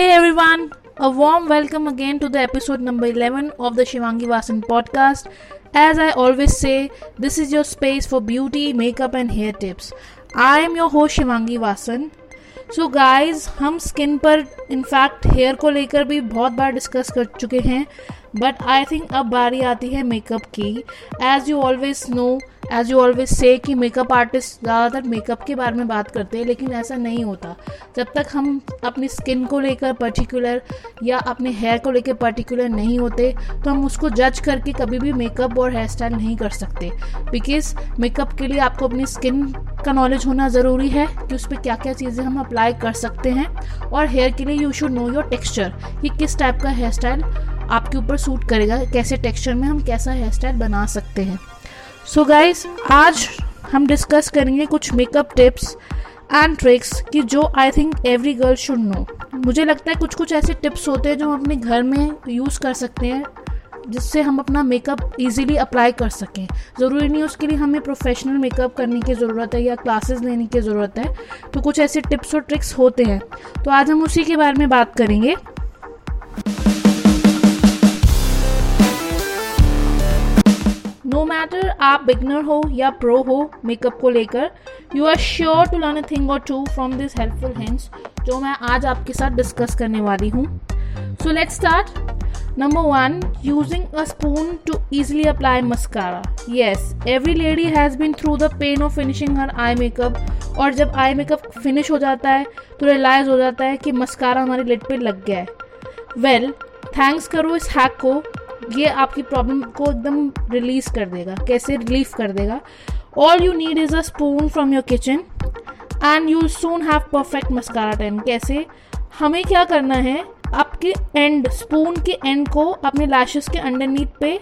Hey everyone, a warm welcome again to the episode number 11 of the Shivangi Vasan podcast. As I always say, this is your space for beauty, makeup, and hair tips. I am your host Shivangi Vasan. So guys हम skin पर in fact hair को लेकर भी बहुत बार discuss कर चुके हैं but I think अब बारी आती है मेकअप की as you always know as you always say कि मेकअप आर्टिस्ट ज़्यादातर मेकअप के बारे में बात करते हैं, लेकिन ऐसा नहीं होता। जब तक हम अपनी स्किन को लेकर पर्टिकुलर या अपने हेयर को लेकर पर्टिकुलर नहीं होते तो हम उसको जज करके कभी भी मेकअप और हेयर स्टाइल नहीं कर सकते। बिकॉज़ मेकअप के लिए आपको अपनी स्किन का नॉलेज होना ज़रूरी है कि उस पर क्या क्या चीज़ें हम अप्लाई कर सकते हैं। और हेयर के लिए you should know your texture कि किस टाइप का हेयर स्टाइल आपके ऊपर सूट करेगा, कैसे टेक्सचर में हम कैसा हेयर स्टाइल बना सकते हैं। सो so गाइस आज हम डिस्कस करेंगे कुछ मेकअप टिप्स एंड ट्रिक्स कि जो I think every girl should know मुझे लगता है कुछ कुछ ऐसे टिप्स होते हैं जो हम अपने घर में यूज़ कर सकते हैं, जिससे हम अपना मेकअप इजीली अप्लाई कर सकें। ज़रूरी नहीं उसके लिए हमें प्रोफेशनल मेकअप करने की ज़रूरत है या क्लासेस लेने की ज़रूरत है। तो कुछ ऐसे टिप्स और ट्रिक्स होते हैं। तो आज हम उसी के बारे में बात करेंगे। मैटर आप बिगनर हो या प्रो हो मेकअप को लेकर you are sure to learn a thing or two from this helpful hints जो मैं आज आपके साथ डिस्कस करने वाली हूँ। So let's start number one using a spoon to easily apply mascara yes every lady has been through the pain of finishing her eye makeup और जब आई मेकअप फिनिश हो जाता है तो रियलाइज़ हो जाता है कि मस्कारा हमारे लिट पे लग गया है। वेल well, थैंक्स करो इस हैक को। ये आपकी प्रॉब्लम को एकदम रिलीज़ कर देगा। कैसे रिलीफ कर देगा? All you need is a spoon from your kitchen and you soon have perfect mascara time कैसे? हमें क्या करना है? आपके एंड स्पून के एंड को अपने लैशेस के अंडरनीथ पे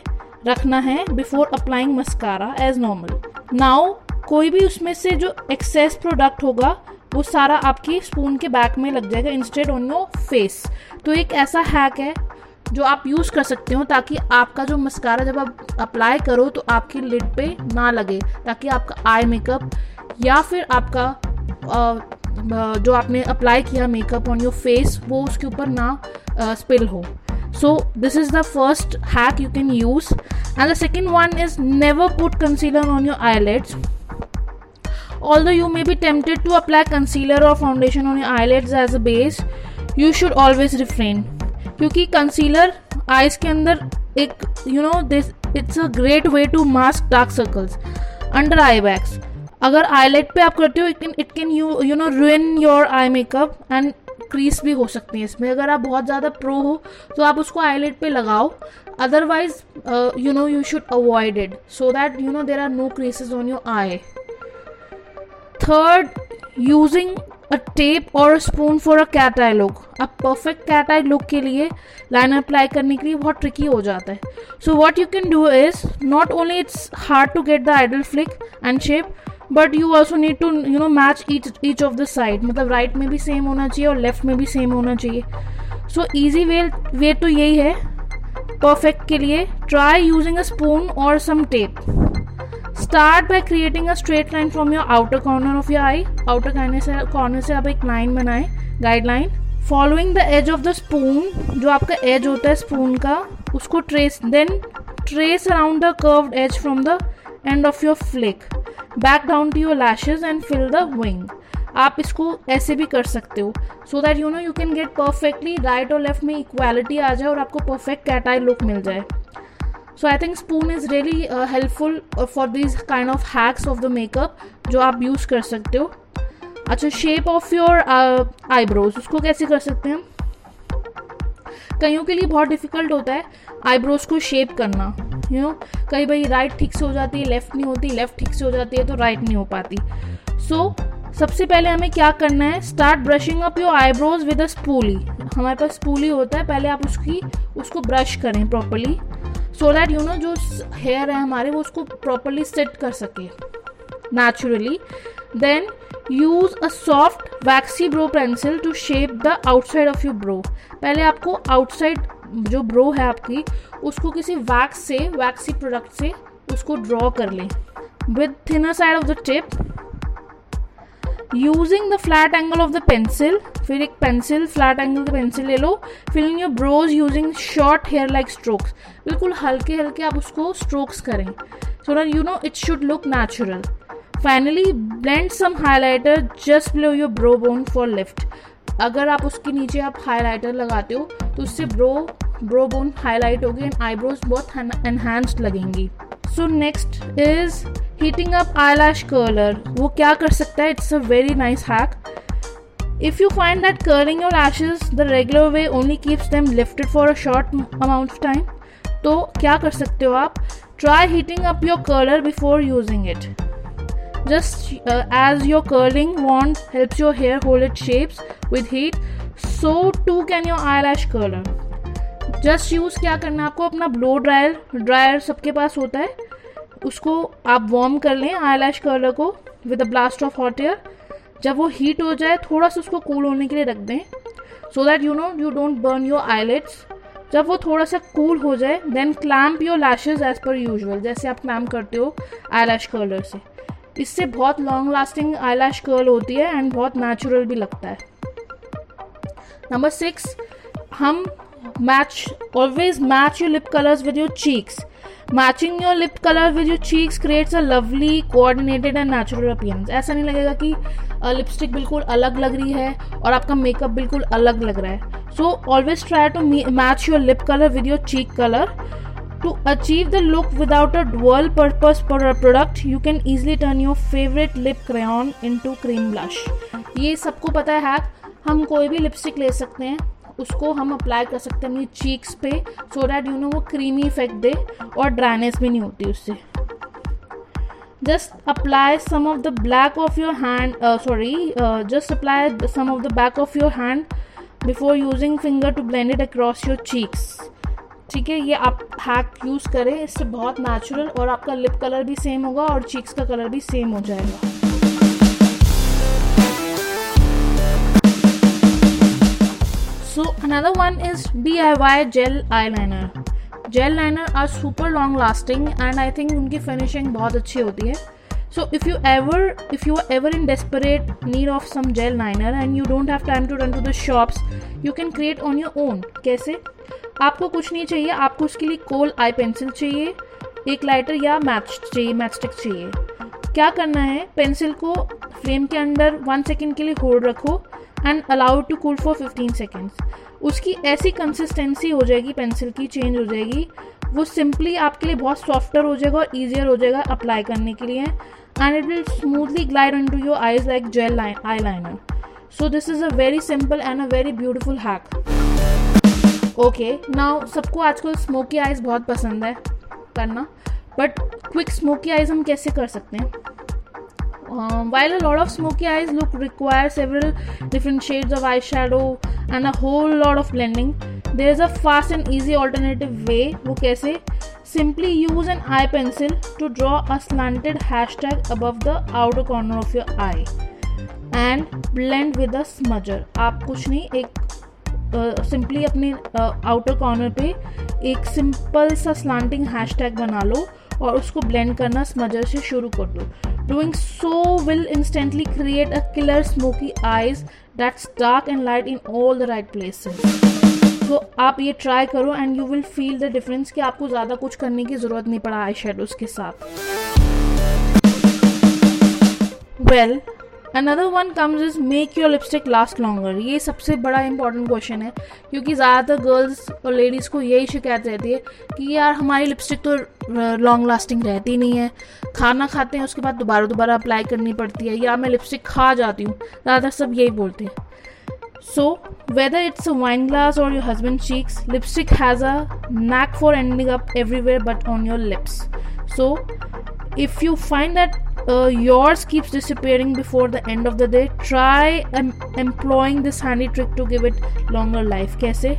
रखना है before applying mascara as normal now कोई भी उसमें से जो एक्सेस प्रोडक्ट होगा, वो सारा आपकी स्पून के बैक में लग जाएगा इंस्टेड ऑन योर फेस तो एक ऐसा हैक है जो आप यूज़ कर सकते हो ताकि आपका जो मस्कारा जब आप अप्लाई करो तो आपकी लिड पे ना लगे, ताकि आपका आई मेकअप या फिर आपका जो आपने अप्लाई किया मेकअप ऑन योर फेस वो उसके ऊपर ना स्पिल हो। So this is the first hack you can use and the second one is never put concealer on your eyelids although you may be tempted to apply concealer और foundation on your eyelids as a base you should always refrain क्योंकि concealer eyes के अंदर एक you know this it's a great way to mask dark circles under eye bags अगर eyelid पे आप करते हो it can you you know ruin your eye makeup and crease भी हो सकती है इसमें। अगर आप बहुत ज़्यादा प्रो हो तो आप उसको आईलाइट पे लगाओ। Otherwise you know you should avoid it so that you know there are no creases on your eye third using a tape और spoon for a cat eye look अब परफेक्ट कैट आई लुक के लिए line apply करने के लिए बहुत tricky हो जाता है। So what you can do is not only it's hard to get the ideal flick and shape but you also need to you know match each of the side मतलब right में भी same होना चाहिए और left में भी same होना चाहिए। सो ईजी वे वे तो यही है। परफेक्ट के लिए ट्राई यूजिंग अ स्पून और some tape start by creating a straight line from your outer corner of your eye outer corner से कॉर्नर से आप एक लाइन बनाए guideline following the edge of the spoon जो आपका एज होता है स्पून का, उसको trace then trace around the curved edge from the end of your flick back down to your lashes and fill the wing आप इसको ऐसे भी कर सकते हो. So that you know you can get perfectly right और left में equality आ जाए और आपको परफेक्ट कैटाई लुक मिल जाए. So I think spoon is really helpful for this kind of hacks of the makeup जो आप यूज़ कर सकते हो। अच्छा शेप ऑफ़ योर आईब्रोज उसको कैसे कर सकते हैं? कईयों के लिए बहुत डिफ़िकल्ट होता है आईब्रोज को शेप करना यू नो कई भाई राइट ठीक से हो जाती है लेफ़्ट नहीं होती लेफ़्ट ठीक से हो जाती है तो राइट नहीं हो पाती। सो so, सबसे पहले हमें क्या करना है? Start brushing up your eyebrows with a spoolie हमारे पास स्पूली होता है पहले आप उसकी उसको ब्रश करें properly so that you know जो हेयर है हमारे, वो उसको प्रॉपरली सेट कर सके। Naturally then use a soft waxy brow pencil to shape the outside of your brow पहले आपको आउटसाइड जो ब्रो है आपकी, उसको किसी वैक्स से वैक्सी प्रोडक्ट से उसको ड्रॉ कर लें। With thinner side of the tip using the flat angle of the pencil फिर एक पेंसिल फ्लैट एंगल की पेंसिल ले लो फिर your brows using short hair like strokes बिल्कुल हल्के हल्के आप उसको स्ट्रोक्स करें। So that you know it should look natural finally blend some highlighter just below your brow bone for lift अगर आप उसके नीचे आप हाईलाइटर लगाते हो तो उससे ब्रो ब्रो बोन हाईलाइट होगी एंड आईब्रोज बहुत एनहांस्ड लगेंगी। So next is heating up eye lash curler वो क्या कर सकता है? It's a very nice hack if you find that curling your lashes the regular way only keeps them lifted for a short amount of time तो क्या कर सकते हो आप? Try heating up your curler before using it just uh, as your curling wand helps your hair hold its shapes with heat so too can your eyelash curler. Just use क्या करना है आपको? अपना ब्लो ड्रायर ड्रायर सबके पास होता है। उसको आप वार्म कर लें आई लैश कर्लर को with a blast of hot air जब वो हीट हो जाए, थोड़ा सा उसको कूल होने के लिए रख दें so that you know you don't burn your eyelids जब वो थोड़ा सा कूल हो जाए then clamp your lashes as per usual जैसे आप क्लैम्प करते हो आई लैश कर्लर से. इससे बहुत long lasting eye lash curl होती है एंड बहुत नेचुरल भी लगता है. नंबर सिक्स हम match always match your lip colours with your cheeks matching your lip colour with your cheeks creates a lovely coordinated and natural appearance ऐसा नहीं लगेगा कि लिपस्टिक बिल्कुल अलग लग रही है और आपका मेकअप बिल्कुल अलग लग रहा है। So always try to match your lip colour with your cheek colour To achieve the look without a dual a product, you can easily turn your favorite lip crayon into cream blush. ये सबको पता है hack हम कोई भी lipstick ले सकते हैं। उसको हम अप्लाई कर सकते हैं अपनी चीक्स पे सो डैट यू नो वो क्रीमी इफ़ेक्ट दे और ड्राइनेस भी नहीं होती उससे। Just apply some of the black of your hand sorry just apply some of the back of your hand before using finger to blend it across your cheeks ठीक है, ये आप हैक यूज़ करें, इससे बहुत नेचुरल और आपका lip colour भी सेम होगा और चीक्स का कलर भी सेम हो जाएगा। So another one is D I Y gel liners are super long lasting and I think उनकी फिनिशिंग बहुत अच्छी होती है। So if you ever if you are ever in desperate need of some gel liner and you don't have time to run to the shops you can create on your own कैसे? आपको कुछ नहीं चाहिए, आपको उसके लिए कोल आई pencil चाहिए, एक लाइटर या मैच चाहिए मैच स्टिक चाहिए। क्या करना है? पेंसिल को फ्रेम के अंदर वन सेकेंड के लिए होल्ड रखो। And allowed to cool for fifteen seconds उसकी ऐसी कंसिस्टेंसी हो जाएगी पेंसिल की चेंज हो जाएगी। वो सिंपली आपके लिए बहुत सॉफ्टर हो जाएगा और ईजियर हो जाएगा अप्लाई करने के लिए। And it will smoothly glide in to your eyes like gel eye liner so this is a very simple and a very beautiful hack okay now सबको आजकल स्मोकी आइज़ बहुत पसंद है करना। बट क्विक स्मोकी आइज़ हम कैसे कर सकते हैं? While a lot of smoky eyes look require several different shades of eyeshadow and a whole lot of blending there is a fast and easy alternative way wo kaise simply use an eye pencil to draw a slanted hashtag above the outer corner of your eye and blend with a smudger आप कुछ नहीं एक simply uh, अपने outer uh, corner पे एक simple सा slanting hashtag बना लो और उसको ब्लेंड करना स्मजर से शुरू कर दो doing so will instantly create a killer smoky eyes that's dark and light in all the right places. तो आप ये ट्राई करो and you will feel the difference कि आपको ज़्यादा कुछ करने की ज़रूरत नहीं पड़ा आई शेडोज के साथ well well, another one comes is make your lipstick last longer ये सबसे बड़ा इंपॉर्टेंट क्वेश्चन है क्योंकि ज़्यादातर गर्ल्स और लेडीज़ को यही शिकायत रहती है कि यार हमारी लिपस्टिक तो लॉन्ग लास्टिंग रहती नहीं है। खाना खाते हैं उसके बाद दोबारा दोबारा अप्लाई करनी पड़ती है या मैं लिपस्टिक खा जाती हूँ। ज़्यादातर सब यही बोलते हैं। So, whether it's a wine glass or your husband's cheeks, lipstick has a knack for ending up everywhere but on your lips. So, if you find that uh, yours keeps disappearing before the end of the day try em- employing this handy trick to give it longer life kaise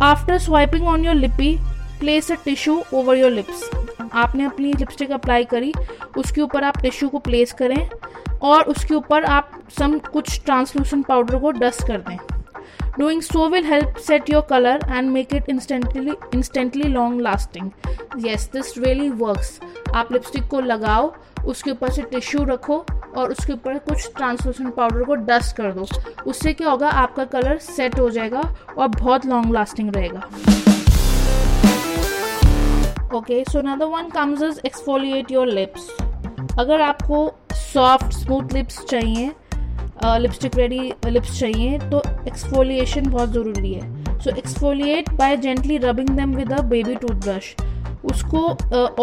after swiping on your lippy place a tissue over your lips आपने अपनी lipstick apply करी उसके ऊपर आप tissue को place करें और उसके ऊपर आप सम कुछ ट्रांसलूसेंट पाउडर को डस्ट कर दें doing so will help set your colour and make it instantly instantly long lasting yes this really works आप लिपस्टिक को लगाओ, उसके ऊपर से टिश्यू रखो और उसके ऊपर कुछ ट्रांसलूसेंट पाउडर को डस्ट कर दो। उससे क्या होगा, आपका कलर सेट हो जाएगा और बहुत लॉन्ग लास्टिंग रहेगा। Okay so another one comes is exfoliate your lips अगर आपको सॉफ्ट स्मूथ लिप्स चाहिए लिपस्टिक रेडी लिप्स चाहिए तो एक्सफोलिएशन बहुत ज़रूरी है। So exfoliate by gently rubbing them with a baby toothbrush उसको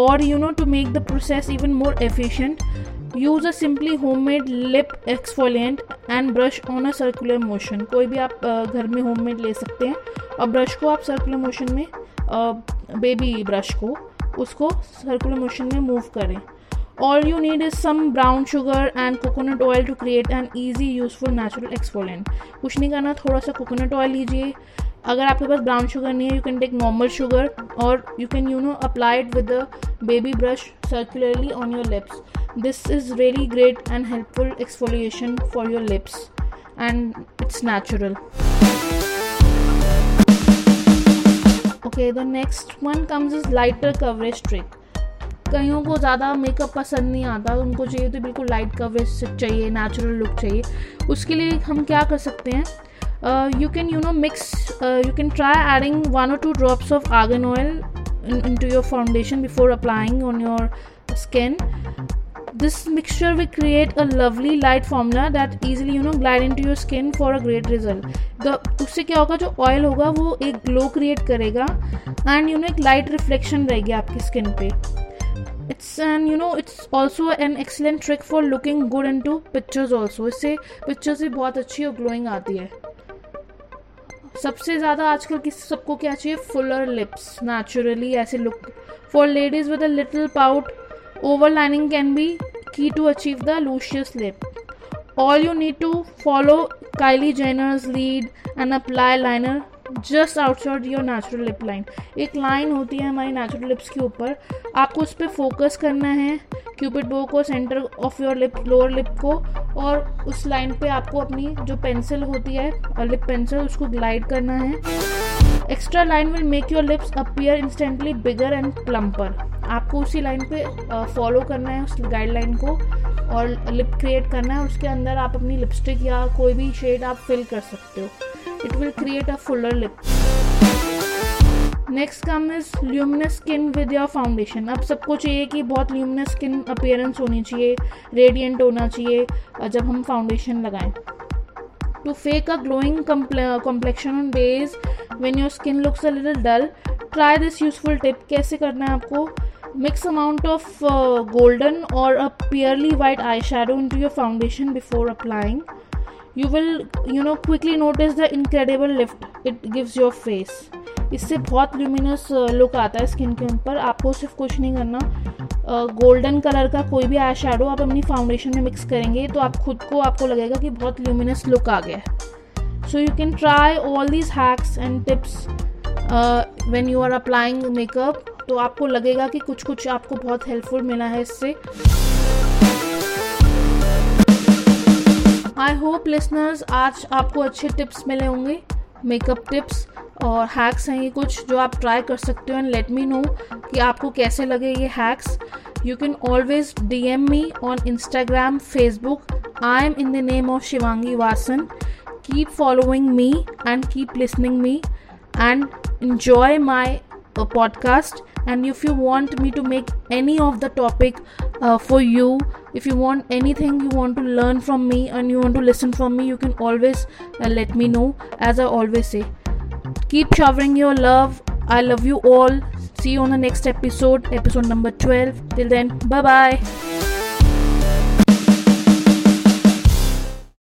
और you know to make the process even more efficient use a simply homemade lip exfoliant and brush on a circular motion कोई भी आप घर में home made ले सकते हैं। और ब्रश को आप सर्कुलर मोशन में बेबी ब्रश को, उसको सर्कुलर मोशन में मूव करें। All you need is some brown sugar and coconut oil to create an easy, useful, natural exfoliant. कुछ नहीं करना, थोड़ा सा कोकोनट ऑयल लीजिए। अगर आपके पास ब्राउन शुगर नहीं है you can take normal sugar और you can you know apply it with baby brush circularly on your lips this is really great and helpful exfoliation for your lips and it's natural okay the next one comes is lighter coverage trick. कईयों को ज़्यादा makeup पसंद नहीं आता उनको चाहिए तो बिल्कुल लाइट कवरेज चाहिए नेचुरल लुक चाहिए। उसके लिए हम क्या कर सकते हैं? You can you know mix you can try adding one or two drops of argan oil into your foundation before applying on your skin this mixture will create a lovely light formula that easily you know glide into your skin for a great result the उससे क्या होगा जो oil होगा वो एक glow create करेगा and you know एक light reflection रहेगी आपकी स्किन पे it's and you know it's also an excellent trick for looking good into pictures also इससे पिक्चर्स भी बहुत अच्छी और ग्लोइंग आती है सबसे ज़्यादा आजकल किस सबको क्या चाहिए? फुलर लिप्स नेचुरली ऐसे look for ladies with a little pout over lining can be key to achieve the luscious lip all you need to follow Kylie Jenner's lead and apply liner just outside your natural lip line एक line होती है हमारी natural lips के ऊपर। आपको उस पर focus करना है क्यूपिड बो को centre of your lip lower lip को, और उस लाइन पे आपको अपनी जो पेंसिल होती है लिप पेंसिल उसको ग्लाइड करना है। Extra line will make your lips appear instantly bigger and plumper आपको उसी लाइन पे फॉलो करना है उस गाइडलाइन को, और लिप क्रिएट करना है उसके अंदर आप अपनी लिपस्टिक या कोई भी शेड आप फिल कर सकते हो। It will create a fuller lip. Next come is luminous skin with your foundation अब सबको चाहिए कि बहुत ल्यूमिनस स्किन अपियरेंस होनी चाहिए रेडियंट होना चाहिए जब हम फाउंडेशन लगाएँ। To fake a glowing complexion on days when your skin looks a little dull try this useful tip कैसे करना है आपको? Mix amount of golden or a pearly white eye shadow in to your foundation before applying you will you know quickly notice the incredible lift it gives your face इससे बहुत luminous look आता है skin के ऊपर। आपको सिर्फ़ कुछ नहीं करना। गोल्डन uh, कलर का कोई भी आई शेडो आप अपनी फाउंडेशन में मिक्स करेंगे तो आप खुद को आपको लगेगा कि बहुत ल्यूमिनस लुक आ गया है। So you can try all these hacks and tips when you are applying makeup तो आपको लगेगा कि कुछ कुछ आपको बहुत हेल्पफुल मिला है इससे। आई होप लिसनर्स आज आपको अच्छे टिप्स मिले होंगे मेकअप टिप्स और हैक्स हैं ये कुछ जो आप ट्राई कर सकते हो एंड लेट मी नो कि आपको कैसे लगे ये hacks you can always D M me on Instagram Facebook I am in the name of Shivangi Vasan keep following me and keep listening me and uh, podcast. And if you want me to make any of the topic uh, for you if you want anything you want to learn from me and you want to listen from me you can always uh, let me know as i always say. Keep showering your love. I love you all. See you on the next episode episode number 12 till then bye bye